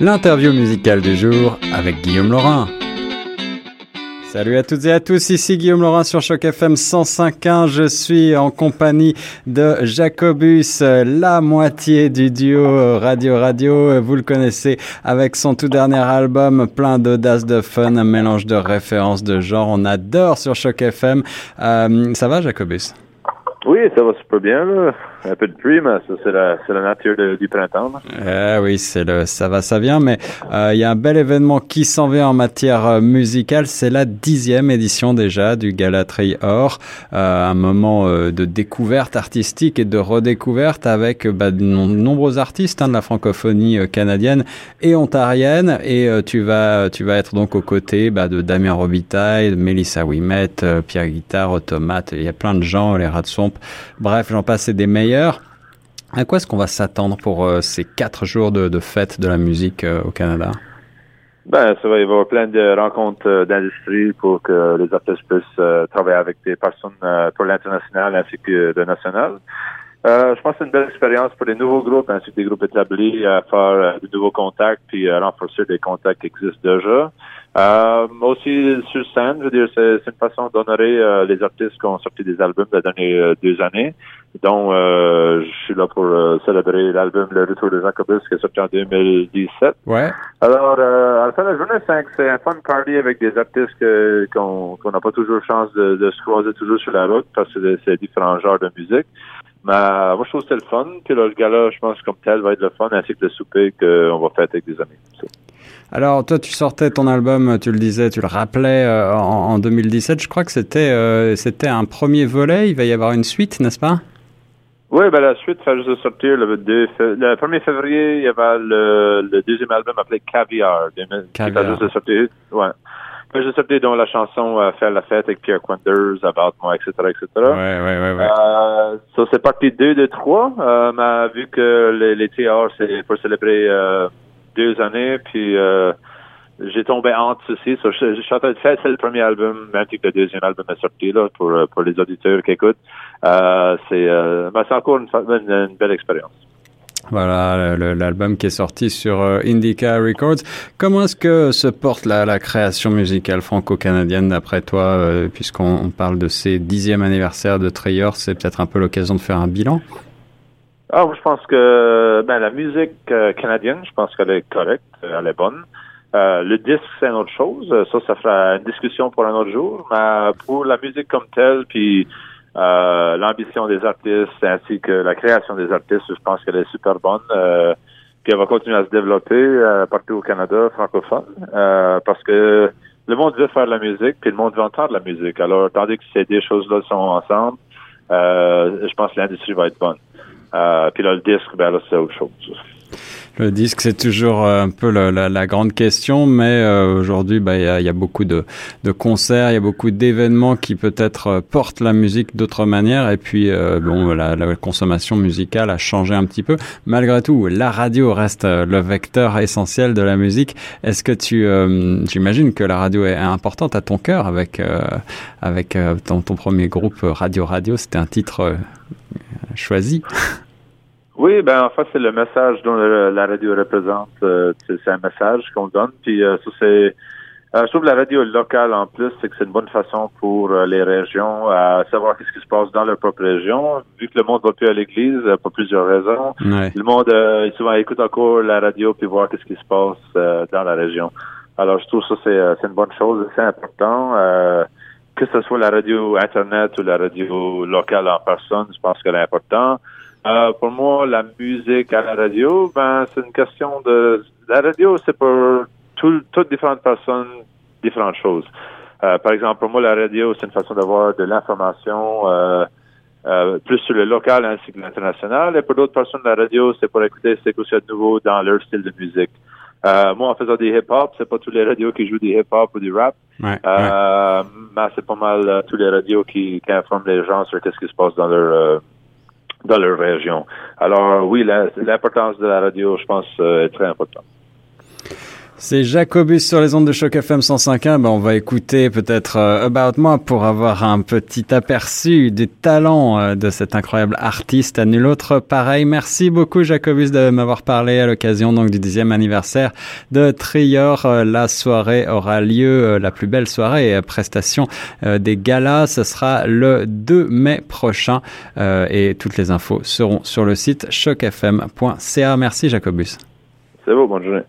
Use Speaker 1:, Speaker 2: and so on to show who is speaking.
Speaker 1: l'interview musicale du jour avec Guillaume Laurin. Salut à toutes et à tous, ici Guillaume Laurin sur Choc FM 105.1. Je suis en compagnie de Jacobus, la moitié du duo Radio Radio. Vous le connaissez avec son tout dernier album, plein d'audace, de fun, un mélange de références, de genre. On adore sur Choc FM. Euh, ça va Jacobus?
Speaker 2: Oui, ça va super bien. Un peu de pluie, mais ça, c'est la, la, nature du printemps.
Speaker 1: Eh oui, c'est le, ça va, ça vient. Mais euh, il y a un bel événement qui s'en vient en matière euh, musicale. C'est la dixième édition déjà du Galatry Or. Euh, un moment euh, de découverte artistique et de redécouverte avec bah, de nombreux artistes hein, de la francophonie euh, canadienne et ontarienne. Et tu vas, tu vas être donc aux côtés bah, de Damien Robitaille, de Mélissa Wimet, Pierre Guitare, Automate. Il y a plein de gens, les rats de. Bref, j'en passe des meilleurs à quoi est-ce qu'on va s'attendre pour euh, ces quatre jours de, fête de la musique euh, au Canada?
Speaker 2: Ben, ça va y avoir plein de rencontres euh, d'industrie pour que les artistes puissent travailler avec des personnes pour l'international ainsi que le national. Je pense que c'est une belle expérience pour les nouveaux groupes ainsi que des groupes établis à faire de nouveaux contacts puis à renforcer des contacts qui existent déjà. Euh, aussi sur scène, je veux dire, c'est, une façon d'honorer euh, les artistes qui ont sorti des albums les dernières euh, deux années. Donc, euh, je suis là pour célébrer l'album Le Retour de Jacobus qui est sorti en 2017.
Speaker 1: Ouais.
Speaker 2: Alors, à la fin de la journée 5, c'est un fun party avec des artistes qu'on n'a pas toujours chance de, de, se croiser toujours sur la route parce que c'est différents genres de musique. Mais moi, je trouve que c'est le fun. Puis là, le gala, je pense, comme tel, va être le fun, ainsi que le souper qu'on va faire avec des amis.
Speaker 1: Alors, toi, tu sortais ton album, tu le disais, tu le rappelais euh, en, en, 2017. Je crois que c'était euh, c'était un premier volet. Il va y avoir une suite, n'est-ce pas?
Speaker 2: Oui, ben la suite va juste sortir le 2 le 1er février. Il y avait le, le deuxième album appelé Caviar. Caviar. Qui va juste sortir. Ouais. Ben, je sorti dans la chanson euh, Faire la fête avec Pierre Quanders, About moi, etc., etc.
Speaker 1: Ouais, ouais, ouais, ouais.
Speaker 2: Euh, ça, c'est partie 2 de 3. Euh, mais vu que les, les TR, c'est pour célébrer euh, deux années, puis euh, j'ai tombé entre ceci. So, je, de faire, c'est le premier album, même si le deuxième album est sorti, là, pour, pour les auditeurs qui écoutent. Euh, c'est, euh, c'est encore une, une, une belle expérience.
Speaker 1: Voilà l'album qui est sorti sur euh, Indica Records. Comment est-ce que se porte la, création musicale franco-canadienne d'après toi, euh, puisqu'on parle de ces dixième anniversaire de Treyer, c'est peut-être un peu l'occasion de faire un bilan?
Speaker 2: Ah, je pense que ben, la musique euh, canadienne, je pense qu'elle est correcte, elle est bonne. Le disque, c'est une autre chose. Ça, ça fera une discussion pour un autre jour. Mais pour la musique comme telle, puis euh, l'ambition des artistes ainsi que la création des artistes, je pense qu'elle est super bonne. Euh, va continuer à se développer euh, partout au Canada francophone euh, parce que le monde veut faire de la musique puis le monde veut entendre la musique. Alors, tandis que ces deux choses-là sont ensemble, je pense que l'industrie va être bonne. puis là, le disque, ben là, c'est autre chose.
Speaker 1: Le disque, c'est toujours euh, un peu la, la, la grande question, mais euh, aujourd'hui, bah, il y, a, y, a, beaucoup de, de concerts, il y a beaucoup d'événements qui peut-être euh, portent la musique d'autre manière, et puis euh, bon, la, la, consommation musicale a changé un petit peu. Malgré tout, la radio reste le vecteur essentiel de la musique. Est-ce que tu, j'imagine que la radio est importante à ton cœur avec avec ton premier groupe Radio Radio, c'était un titre choisi.
Speaker 2: Oui, ben en fait, c'est le message dont la radio représente. Euh, c'est un message qu'on donne. Puis euh, ça, c'est. Euh, je trouve la radio locale en plus, c'est que c'est une bonne façon pour les régions à savoir qu'est-ce qui se passe dans leur propre région. Vu que le monde va plus à l'église pour plusieurs raisons, le monde souvent écoute encore la radio puis voir qu'est-ce qui se passe dans la région. Alors je trouve ça c'est une bonne chose, c'est important. que ce soit la radio internet ou la radio locale en personne, je pense que c'est important. Euh, pour moi, la musique à la radio, ben, c'est une question de. La radio, c'est pour tout, toutes différentes personnes, différentes choses. Euh, par exemple, pour moi, la radio, c'est une façon d'avoir de l'information euh, euh, plus sur le local ainsi que l'international. Et pour d'autres personnes, la radio, c'est pour écouter ce qu'il y a de nouveau dans leur style de musique. Euh, moi, en faisant des hip-hop, c'est pas tous les radios qui jouent du hip-hop ou du rap.
Speaker 1: Ouais,
Speaker 2: euh, Mais c'est pas mal tous les radios qui, qui informent les gens sur qu'est-ce qui se passe dans leur euh, dans leur région. Alors oui, l'importance de la radio, je pense, euh, est très importante.
Speaker 1: C'est Jacobus sur les ondes de choc FM 105.1. Ben, on va écouter peut-être euh, About Moi pour avoir un petit aperçu du talent euh, de cet incroyable artiste à nul autre pareil. Merci beaucoup Jacobus de m'avoir parlé à l'occasion donc du dixième anniversaire de Trior. Euh, la soirée aura lieu, la plus belle soirée prestation des galas. Ce sera le 2 mai prochain et toutes les infos seront sur le site chocfm.ca. Merci Jacobus.
Speaker 2: C'est beau, bonne journée.